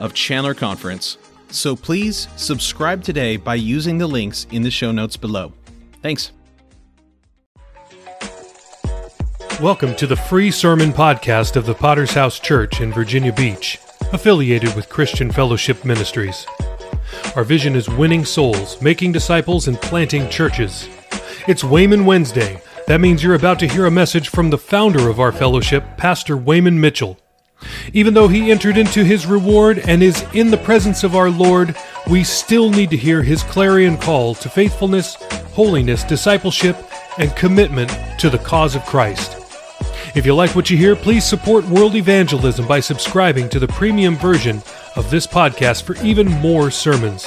of Chandler Conference. So please subscribe today by using the links in the show notes below. Thanks. Welcome to the free sermon podcast of the Potter's House Church in Virginia Beach, affiliated with Christian Fellowship Ministries. Our vision is winning souls, making disciples, and planting churches. It's Wayman Wednesday that means you're about to hear a message from the founder of our fellowship, Pastor Wayman Mitchell. Even though he entered into his reward and is in the presence of our Lord, we still need to hear his clarion call to faithfulness, holiness, discipleship, and commitment to the cause of Christ. If you like what you hear, please support world evangelism by subscribing to the premium version of this podcast for even more sermons.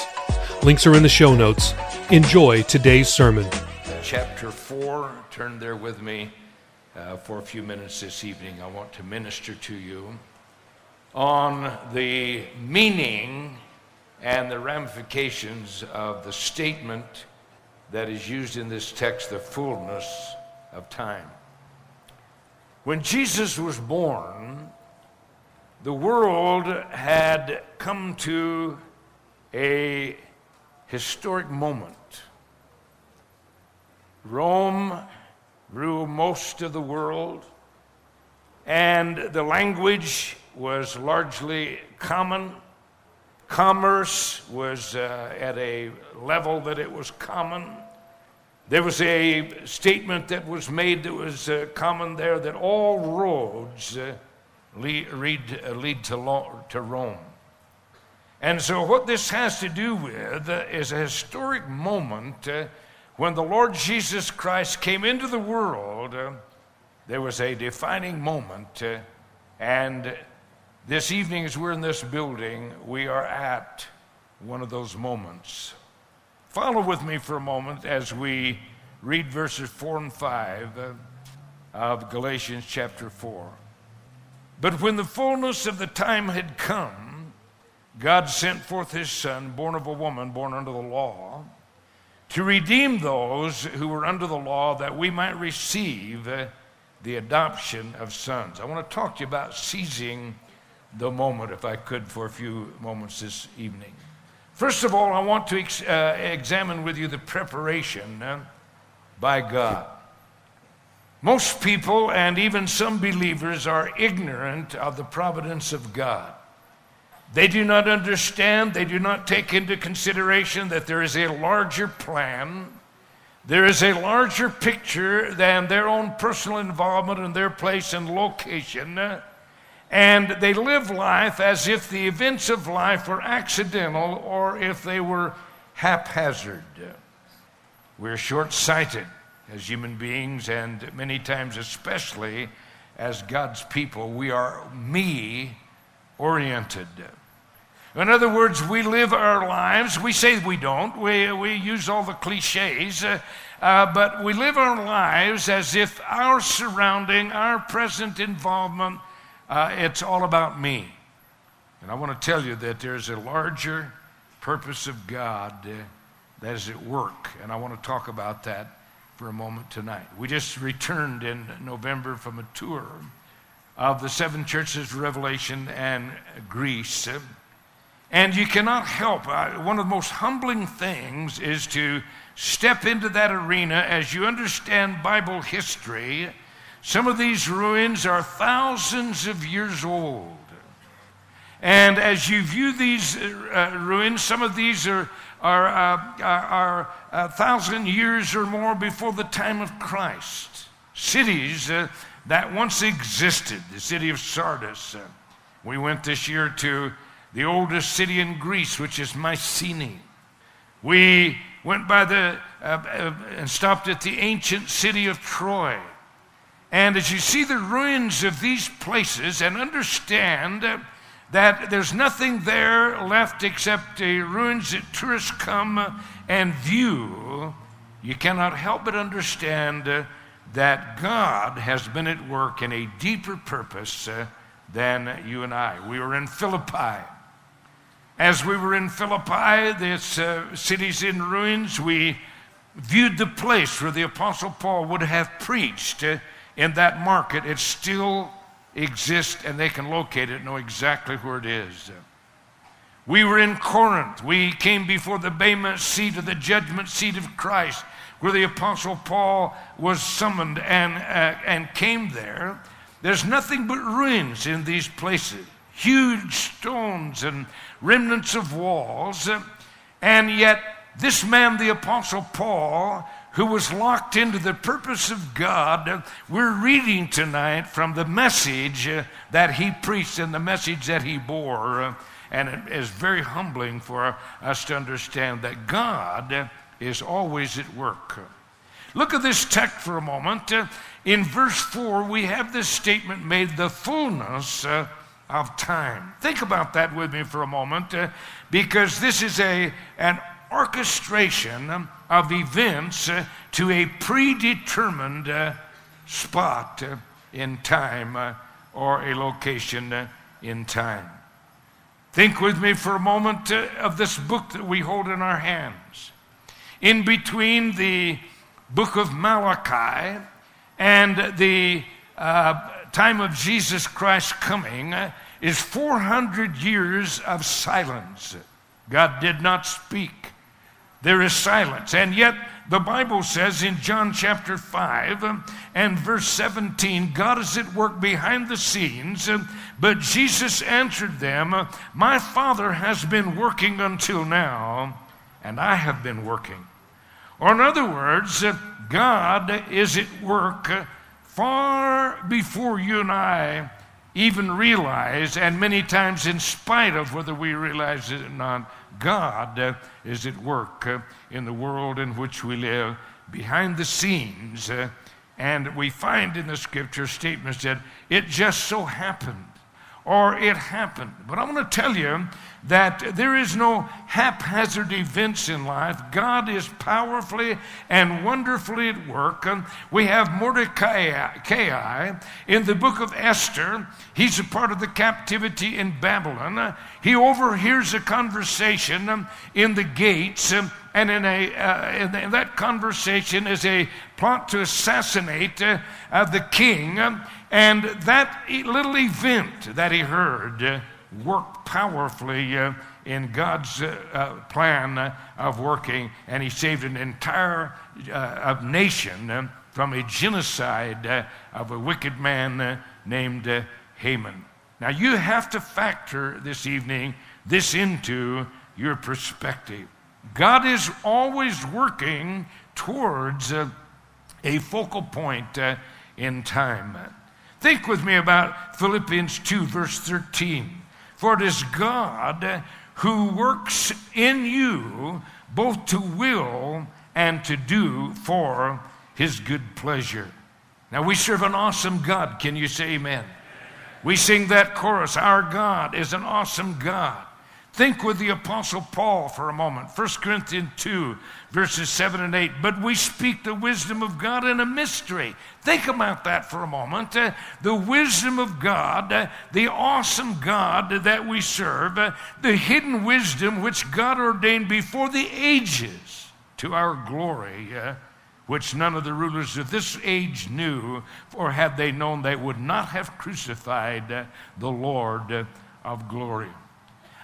Links are in the show notes. Enjoy today's sermon. Chapter 4 turn there with me uh, for a few minutes this evening. I want to minister to you on the meaning and the ramifications of the statement that is used in this text, the fullness of time. When Jesus was born, the world had come to a historic moment. Rome ruled most of the world, and the language was largely common. Commerce was uh, at a level that it was common. There was a statement that was made that was uh, common there that all roads uh, lead, lead, uh, lead to, lo- to Rome. And so, what this has to do with is a historic moment uh, when the Lord Jesus Christ came into the world, uh, there was a defining moment. Uh, and this evening, as we're in this building, we are at one of those moments. Follow with me for a moment as we read verses 4 and 5 uh, of Galatians chapter 4. But when the fullness of the time had come, God sent forth his Son, born of a woman, born under the law to redeem those who were under the law that we might receive uh, the adoption of sons. I want to talk to you about seizing the moment, if I could, for a few moments this evening. First of all, I want to ex- uh, examine with you the preparation uh, by God. Most people, and even some believers, are ignorant of the providence of God. They do not understand, they do not take into consideration that there is a larger plan, there is a larger picture than their own personal involvement and their place and location. And they live life as if the events of life were accidental or if they were haphazard. We're short sighted as human beings, and many times, especially as God's people, we are me oriented. In other words, we live our lives. We say we don't. We, we use all the cliches. Uh, uh, but we live our lives as if our surrounding, our present involvement, uh, it's all about me. And I want to tell you that there's a larger purpose of God uh, that is at work. And I want to talk about that for a moment tonight. We just returned in November from a tour of the seven churches of Revelation and Greece. And you cannot help, uh, one of the most humbling things is to step into that arena as you understand Bible history. Some of these ruins are thousands of years old. And as you view these uh, ruins, some of these are, are, uh, are a thousand years or more before the time of Christ. Cities uh, that once existed, the city of Sardis. Uh, we went this year to the oldest city in Greece, which is Mycenae. We went by the uh, uh, and stopped at the ancient city of Troy. And as you see the ruins of these places and understand that there's nothing there left except the ruins that tourists come and view, you cannot help but understand that God has been at work in a deeper purpose than you and I. We were in Philippi. As we were in Philippi, this uh, city's in ruins, we viewed the place where the Apostle Paul would have preached uh, in that market. It still exists, and they can locate it, know exactly where it is. We were in Corinth. We came before the Bema seat of the judgment seat of Christ, where the Apostle Paul was summoned and, uh, and came there. There's nothing but ruins in these places huge stones and remnants of walls. And yet, this man, the Apostle Paul, who was locked into the purpose of God, we're reading tonight from the message that he preached and the message that he bore. And it is very humbling for us to understand that God is always at work. Look at this text for a moment. In verse 4, we have this statement made the fullness of time. Think about that with me for a moment, uh, because this is a, an orchestration of events uh, to a predetermined uh, spot uh, in time uh, or a location uh, in time. Think with me for a moment of this book that we hold in our hands. In between the book of Malachi and the time of Jesus Christ coming, is 400 years of silence. God did not speak. There is silence. And yet, the Bible says in John chapter 5 and verse 17, God is at work behind the scenes. But Jesus answered them, My Father has been working until now, and I have been working. Or, in other words, God is at work far before you and I even realize, and many times in spite of whether we realize it or not, God uh, is at work uh, in the world in which we live behind the scenes. Uh, and we find in the scripture statements that it just so happened or it happened. But I want to tell you that there is no haphazard events in life. God is powerfully and wonderfully at work. We have Mordecai in the book of Esther. He's a part of the captivity in Babylon. He overhears a conversation in the gates, and in, a, uh, in that conversation is a plot to assassinate uh, the king. And that little event that he heard worked powerfully uh, in God's uh, plan of working, and he saved an entire uh, nation uh, from a genocide uh, of a wicked man named Haman. Now, you have to factor this evening this into your perspective. God is always working towards a focal point in time. Think with me about Philippians 2, verse 13. For it is God who works in you both to will and to do for his good pleasure. Now, we serve an awesome God. Can you say amen? We sing that chorus Our God is an awesome God. Think with the Apostle Paul for a moment. 1 Corinthians 2, verses 7 and 8. But we speak the wisdom of God in a mystery. Think about that for a moment. Uh, the wisdom of God, uh, the awesome God that we serve, uh, the hidden wisdom which God ordained before the ages to our glory, uh, which none of the rulers of this age knew, for had they known, they would not have crucified the Lord of glory.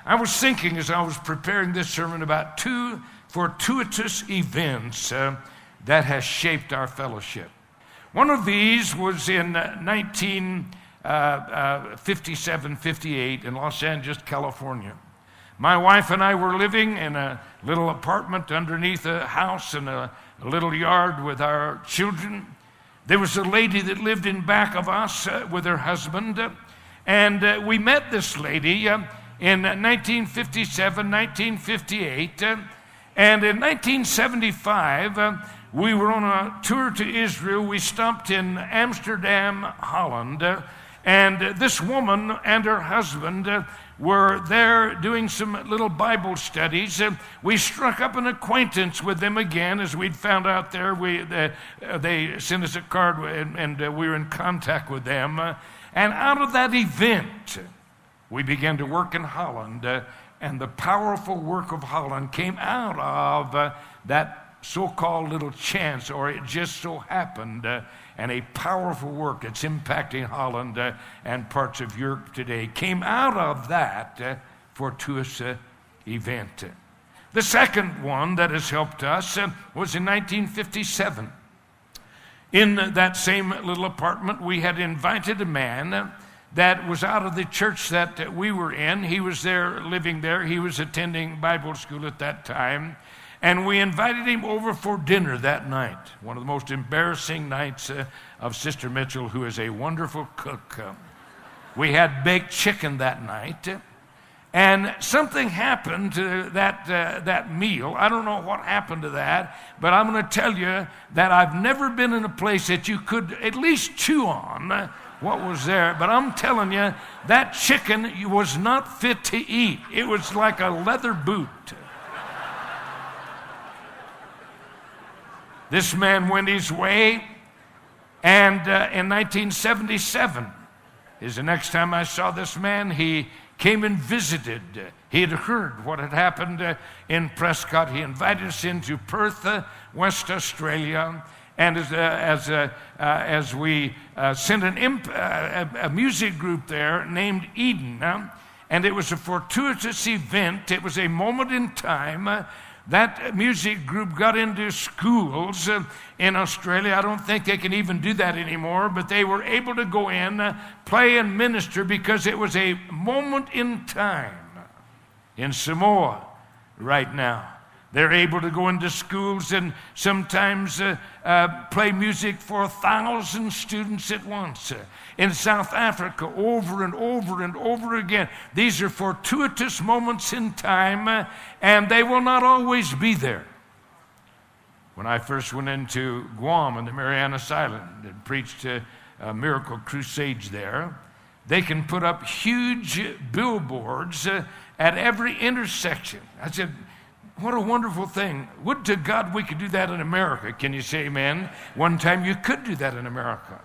I was thinking as I was preparing this sermon about two fortuitous events uh, that has shaped our fellowship. One of these was in 1957 uh, uh, 58 in Los Angeles, California. My wife and I were living in a little apartment underneath a house in a, a little yard with our children. There was a lady that lived in back of us uh, with her husband, uh, and uh, we met this lady uh, in 1957, 1958, uh, and in 1975. Uh, we were on a tour to Israel. We stopped in Amsterdam, Holland, and this woman and her husband were there doing some little Bible studies. we struck up an acquaintance with them again as we'd found out there. We, uh, they sent us a card and, uh, we were in contact with them. Uh, and out of that event, we began to work in Holland. Uh, and the powerful work of Holland came out of uh, that so called little chance, or it just so happened uh, and a powerful work that's impacting Holland uh, and parts of Europe today came out of that uh, fortuitous uh, event. The second one that has helped us was in 1957. In that same little apartment, we had invited a man that was out of the church that we were in. He was there, living there. He was attending Bible school at that time. And we invited him over for dinner that night, one of the most embarrassing nights uh, of Sister Mitchell, who is a wonderful cook. Uh, we had baked chicken that night. And something happened to that, uh, that meal. I don't know what happened to that, but I'm going to tell you that I've never been in a place that you could at least chew on what was there. But I'm telling you, that chicken was not fit to eat. It was like a leather boot. This man went his way, and uh, in 1977 is the next time I saw this man. He came and visited. He had heard what had happened uh, in Prescott. He invited us into Perth, uh, West Australia. And as, uh, as, uh, uh, as we sent an imp, a music group there named Eden, and it was a fortuitous event, it was a moment in time that music group got into schools uh, in Australia. I don't think they can even do that anymore, but they were able to go in, uh, play, and minister because it was a moment in time in Samoa right now. They're able to go into schools and sometimes uh, uh, play music for a thousand students at once. in South Africa, over and over and over again. These are fortuitous moments in time, uh, and they will not always be there. When I first went into Guam and the Marianas Island and preached a, a miracle crusades there, they can put up huge billboards uh, at every intersection. I said, what a wonderful thing. Would to God we could do that in America. Can you say amen? One time you could do that in America.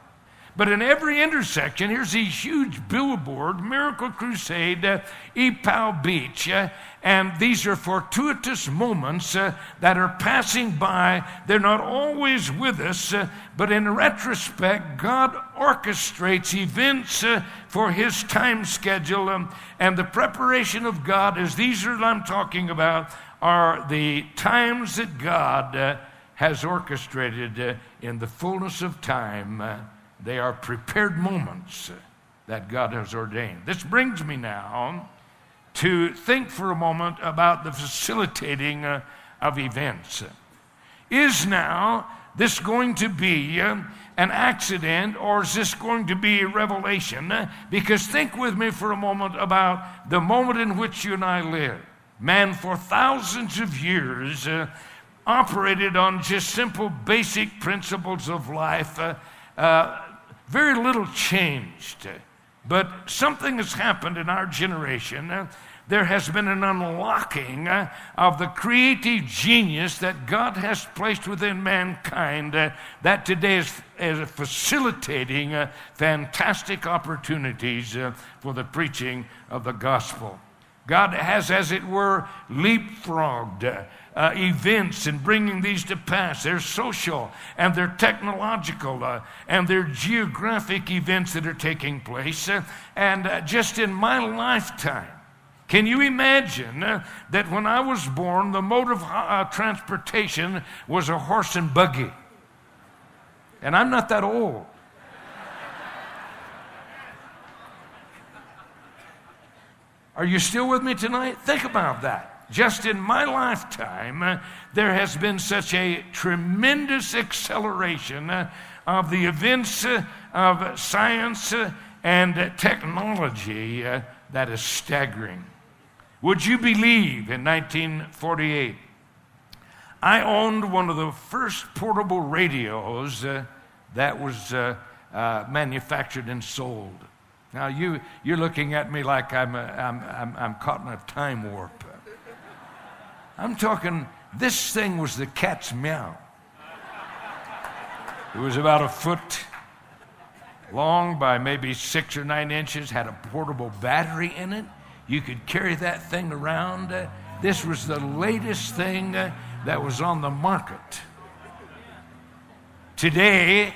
But in every intersection, here's a huge billboard, Miracle Crusade, uh, Ypao Beach. Uh, and these are fortuitous moments uh, that are passing by. They're not always with us, uh, but in retrospect, God orchestrates events uh, for His time schedule. Um, and the preparation of God, as these are what I'm talking about, are the times that God uh, has orchestrated uh, in the fullness of time. Uh, they are prepared moments that God has ordained. This brings me now to think for a moment about the facilitating of events. Is now this going to be an accident or is this going to be a revelation? Because think with me for a moment about the moment in which you and I live man for thousands of years uh, operated on just simple basic principles of life. Uh, uh, very little changed. But something has happened in our generation. Uh, there has been an unlocking uh, of the creative genius that God has placed within mankind uh, that today is, is facilitating fantastic opportunities for the preaching of the gospel. God has, as it were, leapfrogged uh, uh, events in bringing these to pass. They're social and they're technological uh, and they're geographic events that are taking place. Uh, and uh, just in my lifetime, can you imagine that when I was born, the mode of transportation was a horse and buggy? And I'm not that old. Are you still with me tonight? Think about that. Just in my lifetime, uh, there has been such a tremendous acceleration uh, of the events uh, of science and technology that is staggering. Would you believe in 1948? I owned one of the first portable radios that was manufactured and sold. Now, you, you're looking at me like I'm, a, I'm, I'm, I'm caught in a time warp. I'm talking, this thing was the cat's meow. It was about a foot long by maybe six or nine inches, had a portable battery in it. You could carry that thing around. Uh, this was the latest thing uh, that was on the market. Today,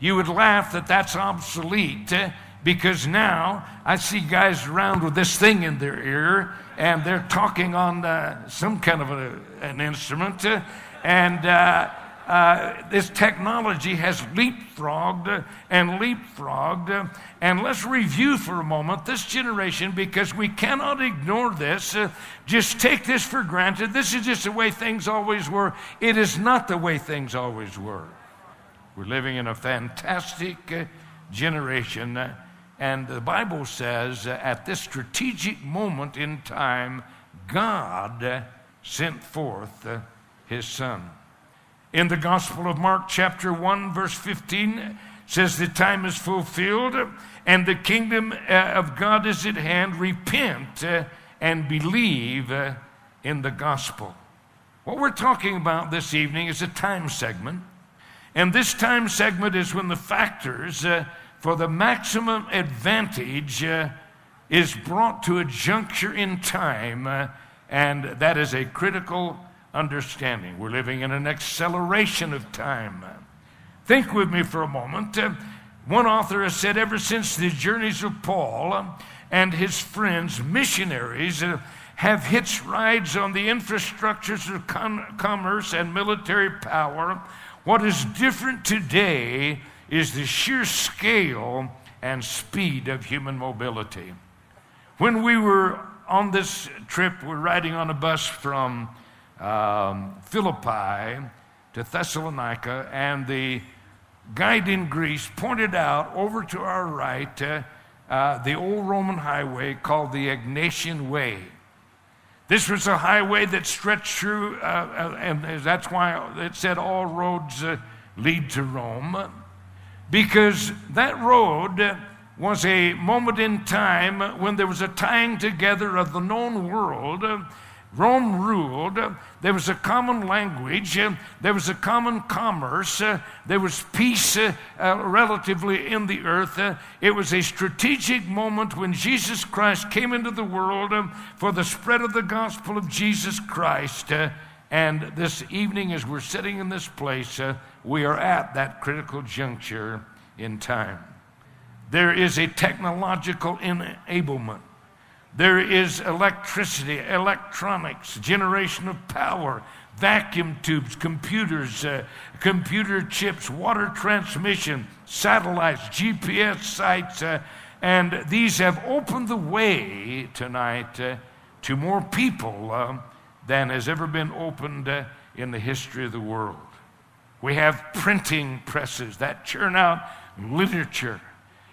you would laugh that that's obsolete. Uh, because now I see guys around with this thing in their ear and they're talking on uh, some kind of a, an instrument. Uh, and uh, uh this technology has leapfrogged and leapfrogged. and let's review for a moment this generation because we cannot ignore this. Uh, just take this for granted. This is just the way things always were. It is not the way things always were. We're living in a fantastic uh, generation and the Bible says uh, at this strategic moment in time, God uh, sent forth uh, his son. In the Gospel of Mark, chapter 1, verse 15, says, The time is fulfilled and the kingdom of God is at hand. Repent and believe in the gospel. What we're talking about this evening is a time segment. And this time segment is when the factors uh, for the maximum advantage uh, is brought to a juncture in time, uh, and that is a critical understanding. We're living in an acceleration of time. Think with me for a moment. Uh, one author has said ever since the journeys of Paul and his friends, missionaries, uh, have hitched rides on the infrastructures of con- commerce and military power. What is different today is the sheer scale and speed of human mobility. When we were on this trip, we're riding on a bus from um, Philippi to Thessalonica, and the guide in Greece pointed out over to our right uh, uh, the old Roman highway called the Egnatian Way. This was a highway that stretched through, uh, uh and that's why it said all roads uh, lead to Rome because that road was a moment in time when there was a tying together of the known world. Rome ruled. There was a common language. There was a common commerce. There was peace uh, relatively in the earth. It was a strategic moment when Jesus Christ came into the world for the spread of the gospel of Jesus Christ. And this evening, as we're sitting in this place, uh, we are at that critical juncture in time. There is a technological enablement. There is electricity, electronics, generation of power, vacuum tubes, computers, uh, computer chips, water transmission, satellites, GPS sites, uh, and these have opened the way tonight uh, to more people uh, than has ever been opened uh, in the history of the world. We have printing presses that churn out literature.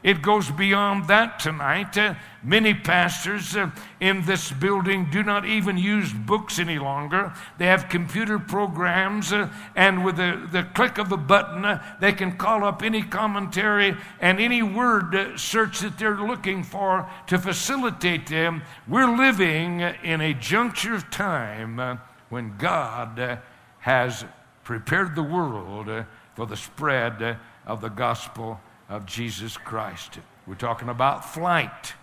It goes beyond that tonight. Uh, many pastors uh, in this building do not even use books any longer. They have computer programs, uh, and with the, the click of a button, uh, they can call up any commentary and any word uh, search that they're looking for to facilitate them. We're living in a juncture of time uh, when God has prepared the world for the spread of the gospel of Jesus Christ. We're talking about flight.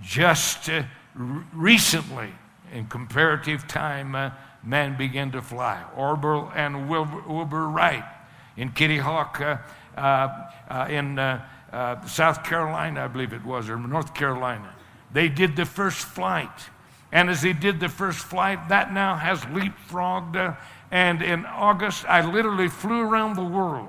Just uh, recently, in comparative time, uh, man began to fly. Orville and Wilbur, Wilbur Wright in Kitty Hawk uh, uh, uh in uh, uh, South Carolina, I believe it was, or North Carolina. They did the first flight. And as he did the first flight, that now has leapfrogged. and in August, I literally flew around the world.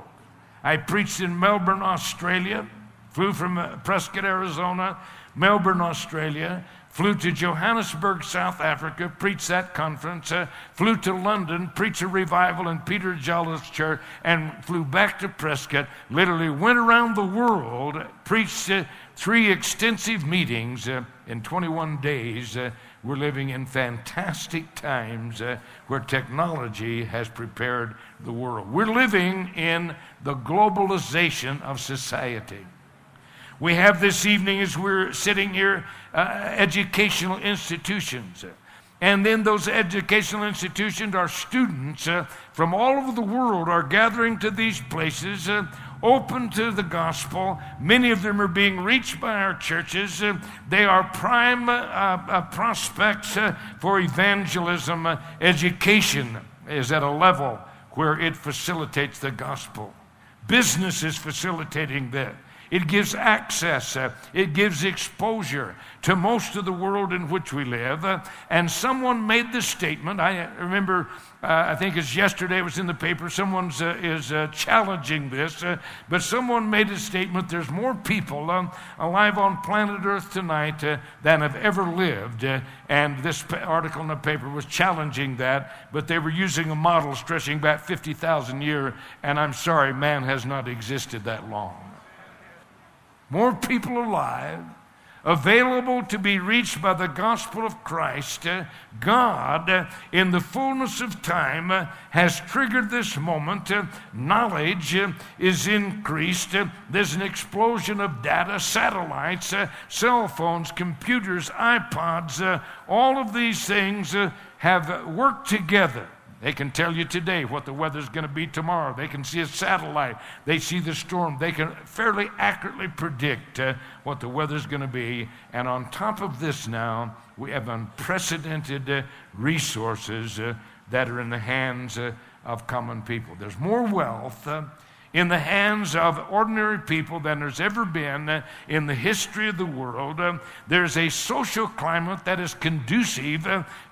I preached in Melbourne, Australia, flew from Prescott, Arizona, Melbourne, Australia, flew to Johannesburg, South Africa, preached that conference, uh, flew to London, preached a revival in Peter Jolliffe Church, and flew back to Prescott. Literally went around the world, preached uh, three extensive meetings uh, in 21 days. We're living in fantastic times uh, where technology has prepared the world. We're living in the globalization of society. We have this evening, as we're sitting here, uh, educational institutions. And then those educational institutions, our students uh, from all over the world are gathering to these places, uh, open to the gospel. Many of them are being reached by our churches. Uh, they are prime uh, uh, prospects for evangelism. education is at a level where it facilitates the gospel. Business is facilitating that. It gives access, uh, it gives exposure to most of the world in which we live. Uh, and someone made the statement, I remember, uh, I think it's yesterday, it was in the paper, someone uh, is uh, challenging this, uh, but someone made a statement there's more people um, alive on planet Earth tonight than have ever lived. and this article in the paper was challenging that, but they were using a model stretching back 50,000 years, and I'm sorry, man has not existed that long more people alive, available to be reached by the gospel of Christ, uh, God, uh, in the fullness of time, uh, has triggered this moment. Knowledge is increased. There's an explosion of data, satellites, cell phones, computers, iPods. All of these things have worked together they can tell you today what the weather's going to be tomorrow. They can see a satellite. They see the storm. They can fairly accurately predict uh, what the weather's going to be. And on top of this, now, we have unprecedented uh, resources uh, that are in the hands uh, of common people. There's more wealth uh, in the hands of ordinary people than there's ever been uh, in the history of the world. there's a social climate that is conducive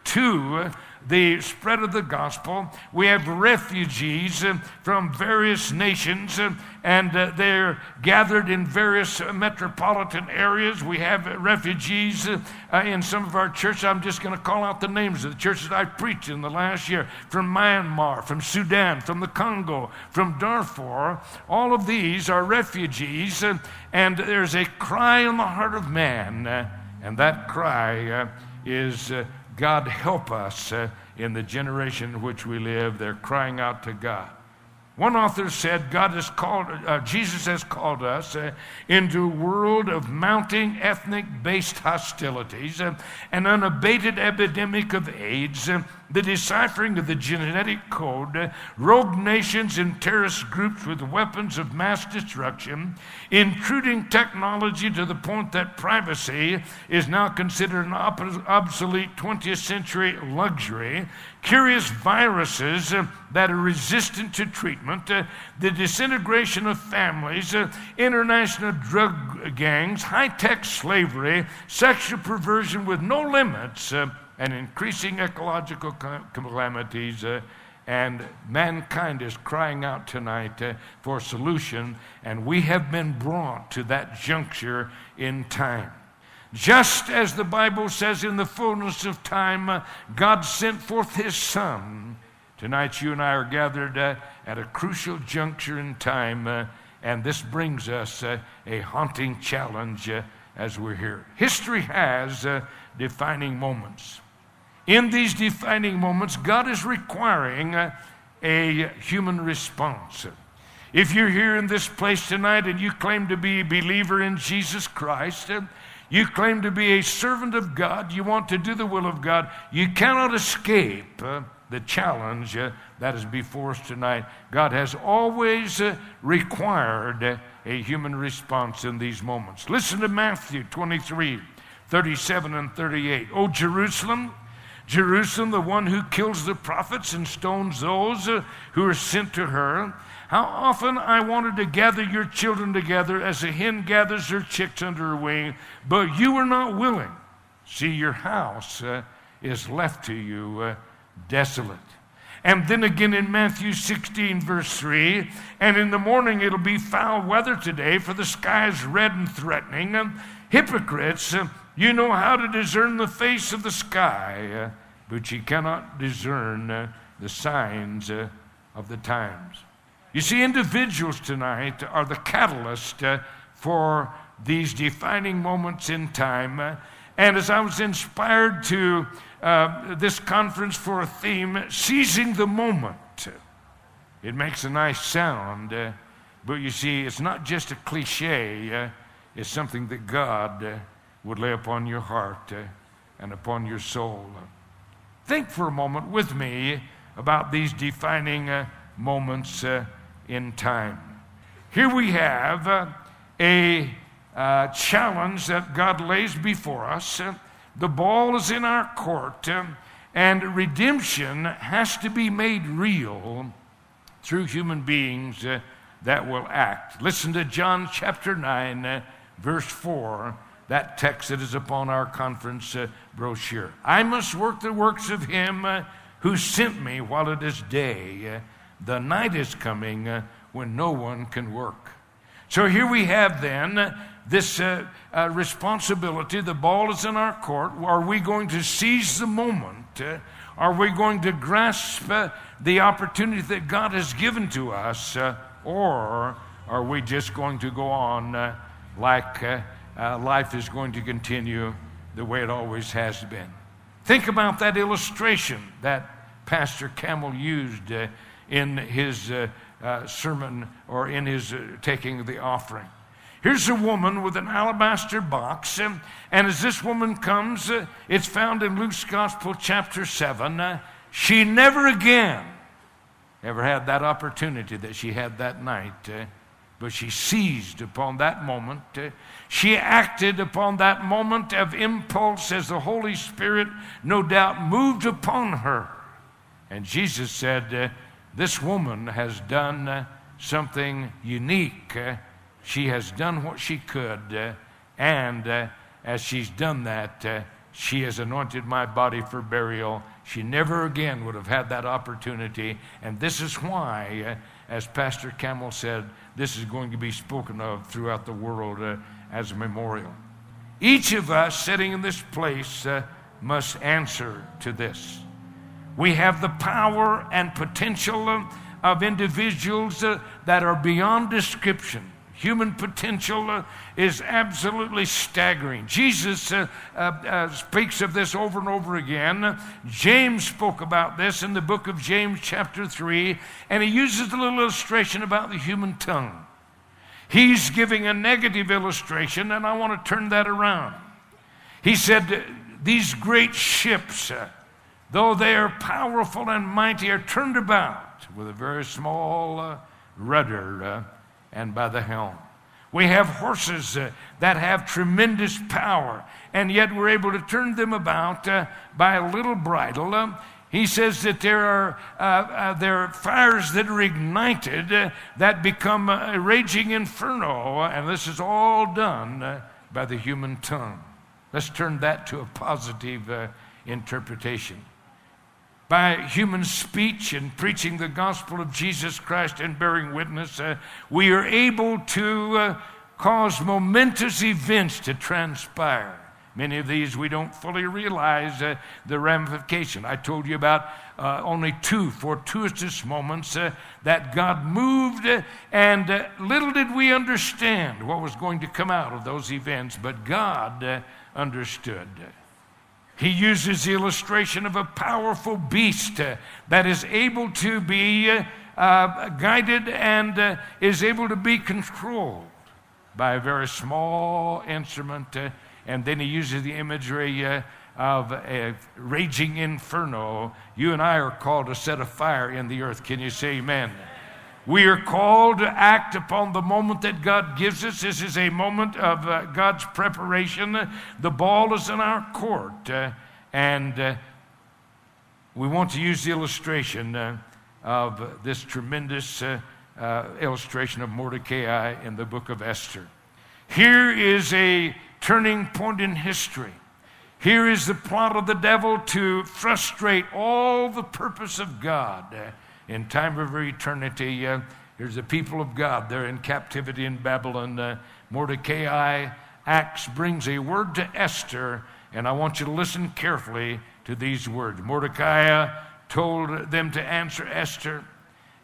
to the spread of the gospel. We have refugees uh, from various nations, uh, and uh, they're gathered in various metropolitan areas. We have refugees in some of our churches. I'm just going to call out the names of the churches I've preached in the last year from Myanmar, from Sudan, from the Congo, from Darfur. All of these are refugees, and there's a cry in the heart of man, and that cry is God help us uh, in the generation in which we live. They're crying out to God. One author said, God has called, uh, Jesus has called us uh, into a world of mounting ethnic based hostilities, uh, an unabated epidemic of AIDS, uh, the deciphering of the genetic code, rogue nations and terrorist groups with weapons of mass destruction, intruding technology to the point that privacy is now considered an obsolete 20th century luxury, curious viruses that are resistant to treatment, the disintegration of families, international drug gangs, high tech slavery, sexual perversion with no limits and increasing ecological calamities. Uh, and mankind is crying out tonight uh, for solution, and we have been brought to that juncture in time. Just as the Bible says, in the fullness of time, uh, God sent forth His Son. Tonight, you and I are gathered uh, at a crucial juncture in time, uh, and this brings us uh, a haunting challenge uh, as we're here. History has defining moments. In these defining moments, God is requiring a, a human response. If you're here in this place tonight and you claim to be a believer in Jesus Christ, you claim to be a servant of God, you want to do the will of God, you cannot escape uh, the challenge uh, that is before us tonight. God has always uh, required a human response in these moments. Listen to Matthew 23 37 and 38. O Jerusalem, Jerusalem, the one who kills the prophets and stones those uh, who are sent to her. How often I wanted to gather your children together as a hen gathers her chicks under her wing, but you were not willing. See, your house uh, is left to you uh, desolate. And then again in Matthew 16, verse 3, and in the morning it'll be foul weather today, for the sky is red and threatening. And hypocrites, uh, you know how to discern the face of the sky, uh, but you cannot discern uh, the signs uh, of the times. You see, individuals tonight are the catalyst for these defining moments in time. And as I was inspired to uh, this conference for a theme, seizing the moment, it makes a nice sound, uh, but you see, it's not just a cliche, it's something that God would lay upon your heart and upon your soul. Think for a moment with me about these defining moments in time. Here we have uh, a uh, challenge that God lays before us. Uh, the ball is in our court, uh, and redemption has to be made real through human beings uh, that will act. Listen to John chapter 9, uh, verse 4 that text that is upon our conference uh, brochure. I must work the works of him uh, who sent me while it is day. Uh, the night is coming uh, when no one can work. So here we have then uh, this uh, responsibility. The ball is in our court. Are we going to seize the moment? Are we going to grasp the opportunity that God has given to us? Or are we just going to go on like life is going to continue the way it always has been? Think about that illustration that Pastor Campbell used in his uh, uh, sermon or in his uh, taking the offering. Here's a woman with an alabaster box, and, and as this woman comes, uh, it's found in Luke's Gospel, chapter 7. Uh, she never again ever had that opportunity that she had that night, uh, but she seized upon that moment. she acted upon that moment of impulse as the Holy Spirit, no doubt, moved upon her. And Jesus said, this woman has done uh, something unique. Uh, she has done what she could, uh, and uh, as she's done that, uh, she has anointed my body for burial. She never again would have had that opportunity, and this is why, uh, as Pastor Campbell said, this is going to be spoken of throughout the world as a memorial. Each of us sitting in this place must answer to this. We have the power and potential of individuals uh, that are beyond description. Human potential uh, is absolutely staggering. Jesus uh, uh, uh, speaks of this over and over again. James spoke about this in the book of James, chapter 3, and he uses a little illustration about the human tongue. He's giving a negative illustration, and I want to turn that around. He said, These great ships, uh, though they are powerful and mighty, are turned about with a very small uh, rudder and by the helm. We have horses uh, that have tremendous power, and yet we're able to turn them about uh, by a little bridle. Um, he says that there are, uh, uh, there are fires that are ignited that become a raging inferno, and this is all done by the human tongue. Let's turn that to a positive interpretation by human speech and preaching the gospel of Jesus Christ and bearing witness, uh, we are able to uh, cause momentous events to transpire. Many of these we don't fully realize uh, the ramification. I told you about uh, only two fortuitous moments uh, that God moved, uh, and uh, little did we understand what was going to come out of those events, but God uh, understood. He uses the illustration of a powerful beast uh, that is able to be uh, uh, guided and uh, is able to be controlled by a very small instrument. Uh, and then he uses the imagery uh, of a raging inferno. You and I are called to set a fire in the earth. Can you say amen? We are called to act upon the moment that God gives us. This is a moment of uh, God's preparation. The ball is in our court. Uh, and uh, we want to use the illustration uh, of this tremendous uh, uh, illustration of Mordecai in the book of Esther. Here is a turning point in history. Here is the plot of the devil to frustrate all the purpose of God in time of eternity. Uh, here's the people of God. They're in captivity in Babylon. Uh, Mordecai acts, brings a word to Esther, and I want you to listen carefully to these words. Mordecai told them to answer Esther,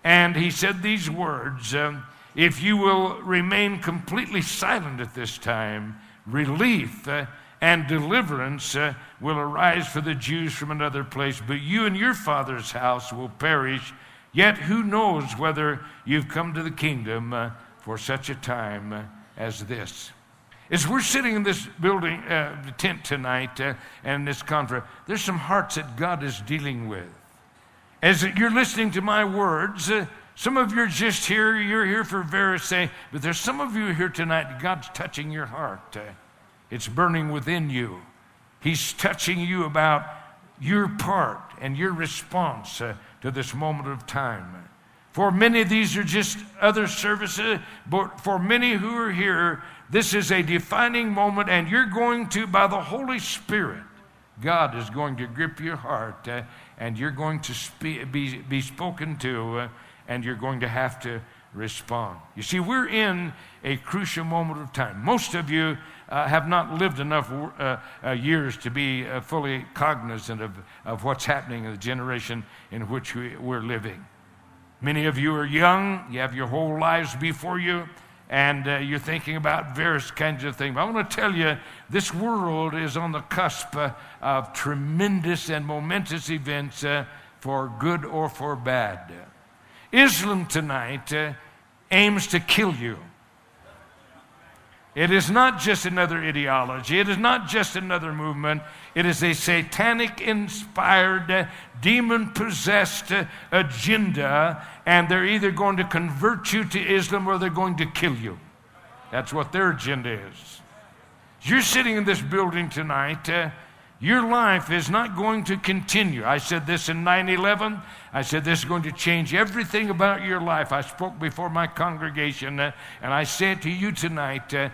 and he said these words um, If you will remain completely silent at this time, relief uh, and deliverance uh, will arise for the Jews from another place, but you and your father's house will perish. Yet who knows whether you've come to the kingdom uh, for such a time uh, as this? As we're sitting in this building uh, tent tonight uh, and this conference, there's some hearts that God is dealing with. As you're listening to my words, some of you are just here, you're here for Verite, but there's some of you here tonight, God's touching your heart. It's burning within you. He's touching you about your part and your response to this moment of time. For many, these are just other services, but for many who are here, this is a defining moment, and you're going to, by the Holy Spirit, God is going to grip your heart, uh, and you're going to spe- be, be spoken to, uh, and you're going to have to respond. You see, we're in a crucial moment of time. Most of you uh, have not lived enough uh, uh, years to be uh, fully cognizant of, of what's happening in the generation in which we, we're living. Many of you are young, you have your whole lives before you, and uh, you're thinking about various kinds of things. I want to tell you, this world is on the cusp uh, of tremendous and momentous events for good or for bad. Islam tonight uh, aims to kill you. It is not just another ideology. It is not just another movement. It is a satanic inspired, uh, demon possessed uh, agenda, and they're either going to convert you to Islam or they're going to kill you. That's what their agenda is. You're sitting in this building tonight. Uh, your life is not going to continue. I said this in 9 11. I said this is going to change everything about your life. I spoke before my congregation, uh, and I say it to you tonight. Uh,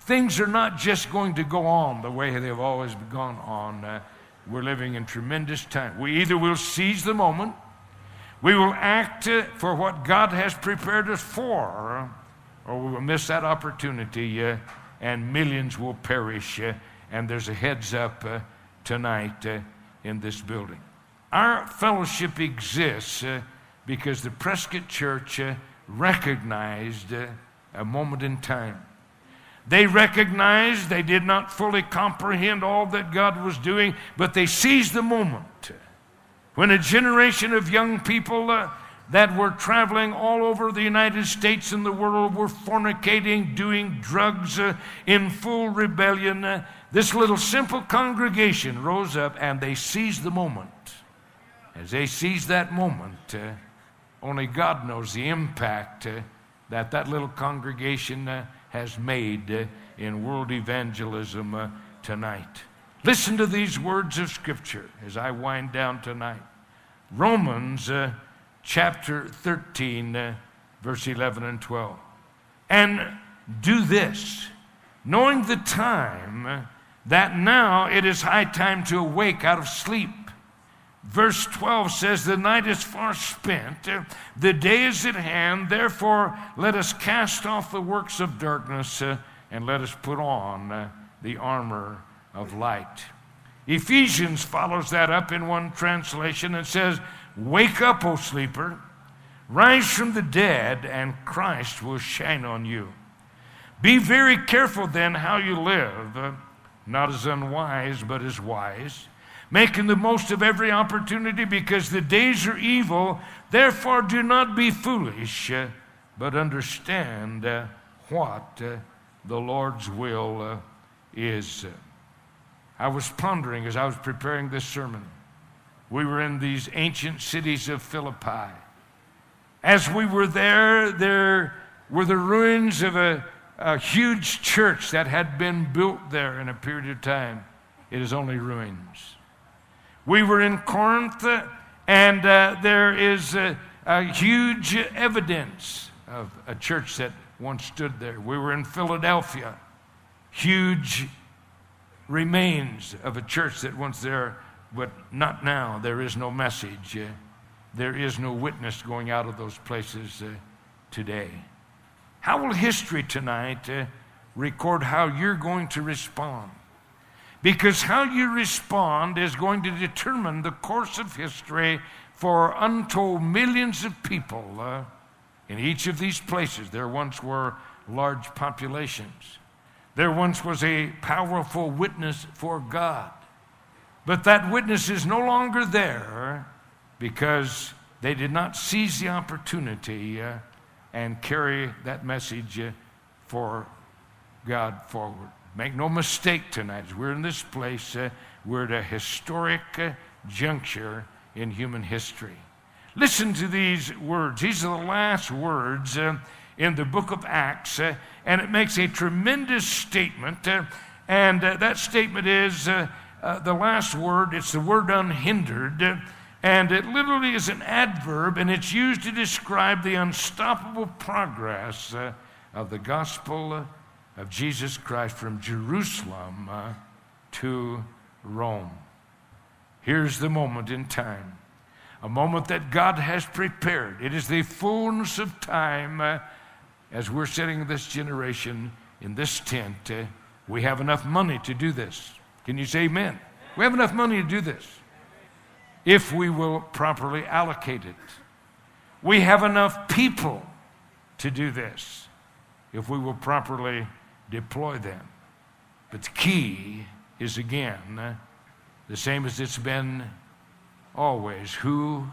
things are not just going to go on the way they've always gone on. Uh, we're living in tremendous time. We either will seize the moment, we will act uh, for what God has prepared us for, or we will miss that opportunity, uh, and millions will perish. Uh, and there's a heads up tonight in this building. Our fellowship exists uh, because the Prescott Church uh, recognized uh, a moment in time. They recognized they did not fully comprehend all that God was doing, but they seized the moment. When a generation of young people uh, that were traveling all over the United States and the world were fornicating, doing drugs uh, in full rebellion, uh, this little simple congregation rose up and they seized the moment. As they seized that moment, uh, only God knows the impact uh, that that little congregation uh, has made uh, in world evangelism uh, tonight. Listen to these words of Scripture as I wind down tonight. Romans uh, chapter 13, verse 11 and 12. And do this, knowing the time that now it is high time to awake out of sleep Verse 12 says, The night is far spent, the day is at hand, therefore let us cast off the works of darkness and let us put on the armor of light. Ephesians follows that up in one translation and says, Wake up, O sleeper, rise from the dead, and Christ will shine on you. Be very careful then how you live, not as unwise, but as wise making the most of every opportunity because the days are evil. Therefore, do not be foolish, uh, but understand uh, what uh, the Lord's will is. I was pondering as I was preparing this sermon. We were in these ancient cities of Philippi. As we were there, there were the ruins of a, a huge church that had been built there in a period of time. It is only ruins. We were in Corinth, and uh, there is a, a huge evidence of a church that once stood there. We were in Philadelphia, huge remains of a church that once there, but not now. There is no message. Uh, there is no witness going out of those places uh, today. How will history tonight uh, record how you're going to respond? Because how you respond is going to determine the course of history for untold millions of people uh, in each of these places. There once were large populations. There once was a powerful witness for God. But that witness is no longer there because they did not seize the opportunity uh, and carry that message uh, for God forward. Make no mistake tonight, we're in this place, uh, we're at a historic uh, juncture in human history. Listen to these words. These are the last words uh, in the book of Acts, uh, and it makes a tremendous statement. Uh, and that statement is the last word, it's the word unhindered. And it literally is an adverb, and it's used to describe the unstoppable progress of the gospel of Jesus Christ from Jerusalem to Rome. Here's the moment in time a moment that God has prepared. It is the fullness of time uh, as we're sitting in this generation in this tent. Uh, we have enough money to do this. Can you say amen? We have enough money to do this if we will properly allocate it. We have enough people to do this if we will properly deploy them. But the key is again the same as it's been always who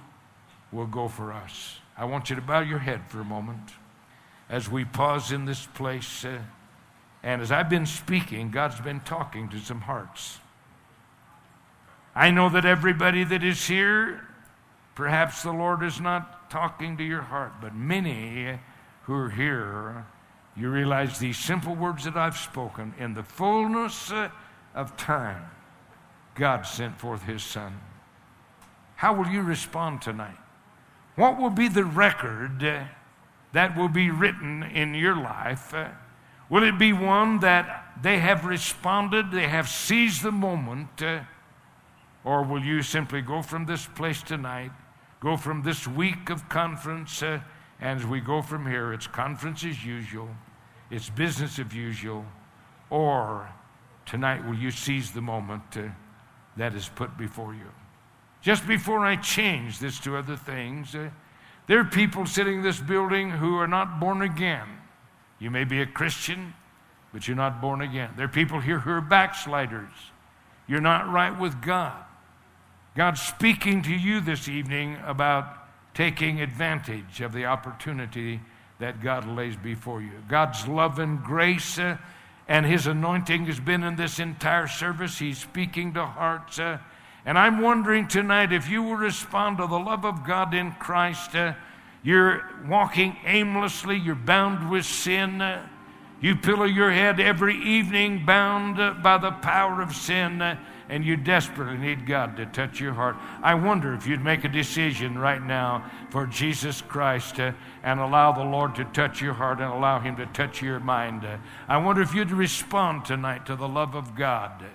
will go for us. I want you to bow your head for a moment as we pause in this place. Uh, and as I've been speaking, God's been talking to some hearts. I know that everybody that is here, perhaps the Lord is not talking to your heart, but many who are here, you realize these simple words that I've spoken in the fullness of time, God sent forth His Son. How will you respond tonight? What will be the record that will be written in your life? Will it be one that they have responded, they have seized the moment, or will you simply go from this place tonight, go from this week of conference, uh, and as we go from here, it's conference as usual, it's business as usual, or tonight will you seize the moment uh, that is put before you? Just before I change this to other things, uh, there are people sitting in this building who are not born again. You may be a Christian, but you're not born again. There are people here who are backsliders. You're not right with God. God's speaking to you this evening about taking advantage of the opportunity that God lays before you. God's love and grace uh, and His anointing has been in this entire service. He's speaking to hearts. Uh, and I'm wondering tonight if you will respond to the love of God in Christ. Uh, you're walking aimlessly, you're bound with sin. Uh, you pillow your head every evening, bound by the power of sin, uh, and you desperately need God to touch your heart. I wonder if you'd make a decision right now for Jesus Christ uh, and allow the Lord to touch your heart and allow Him to touch your mind. Uh, I wonder if you'd respond tonight to the love of God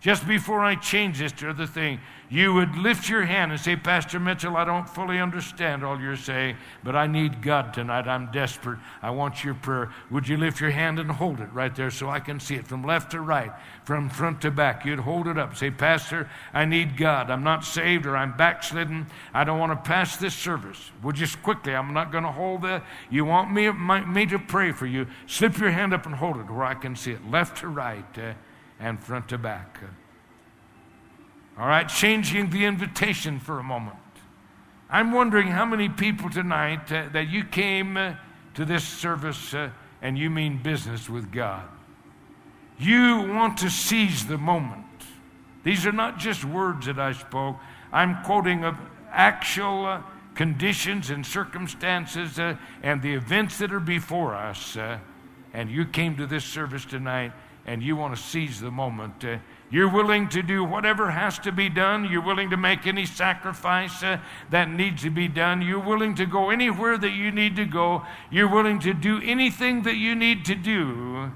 just before I change this to the thing, you would lift your hand and say, Pastor Mitchell, I don't fully understand all you're saying, but I need God tonight. I'm desperate. I want your prayer. Would you lift your hand and hold it right there so I can see it from left to right, from front to back? You'd hold it up. Say, Pastor, I need God. I'm not saved or I'm backslidden. I don't want to pass this service. Well, just quickly, I'm not going to hold that. You want me, me to pray for you? Slip your hand up and hold it where I can see it, left to right. Uh, and front to back. All right, changing the invitation for a moment. I'm wondering how many people tonight uh, that you came uh, to this service uh, and you mean business with God. You want to seize the moment. These are not just words that I spoke. I'm quoting of actual uh, conditions and circumstances uh, and the events that are before us, uh, and you came to this service tonight and you want to seize the moment. Uh, you're willing to do whatever has to be done. You're willing to make any sacrifice uh, that needs to be done. You're willing to go anywhere that you need to go. You're willing to do anything that you need to do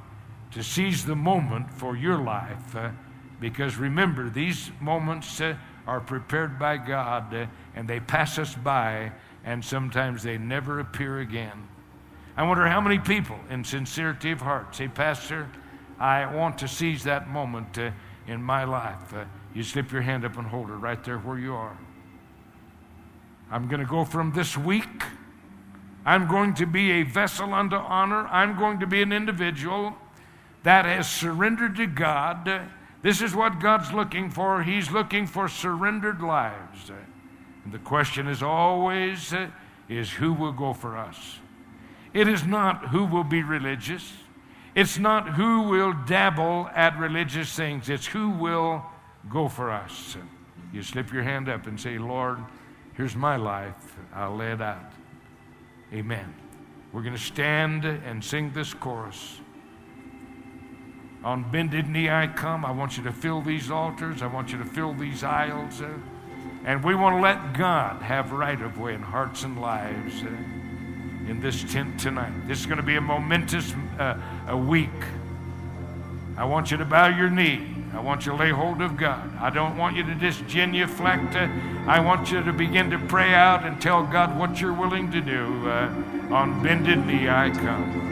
to seize the moment for your life. Uh, because remember, these moments uh, are prepared by God uh, and they pass us by, and sometimes they never appear again. I wonder how many people, in sincerity of heart, say, Pastor, I want to seize that moment uh, in my life. Uh, you slip your hand up and hold it right there where you are. I'm going to go from this week. I'm going to be a vessel unto honor. I'm going to be an individual that has surrendered to God. This is what God's looking for. He's looking for surrendered lives. And the question is always uh, is who will go for us? It is not who will be religious. It's not who will dabble at religious things. It's who will go for us. You slip your hand up and say, Lord, here's my life. I'll lay it out. Amen. We're going to stand and sing this chorus. On bended knee I come. I want you to fill these altars. I want you to fill these aisles. Uh, and we want to let God have right of way in hearts and lives uh, in this tent tonight. This is going to be a momentous uh, a week. I want you to bow your knee. I want you to lay hold of God. I don't want you to just genuflect. I want you to begin to pray out and tell God what you're willing to do. Uh, on bended knee I come.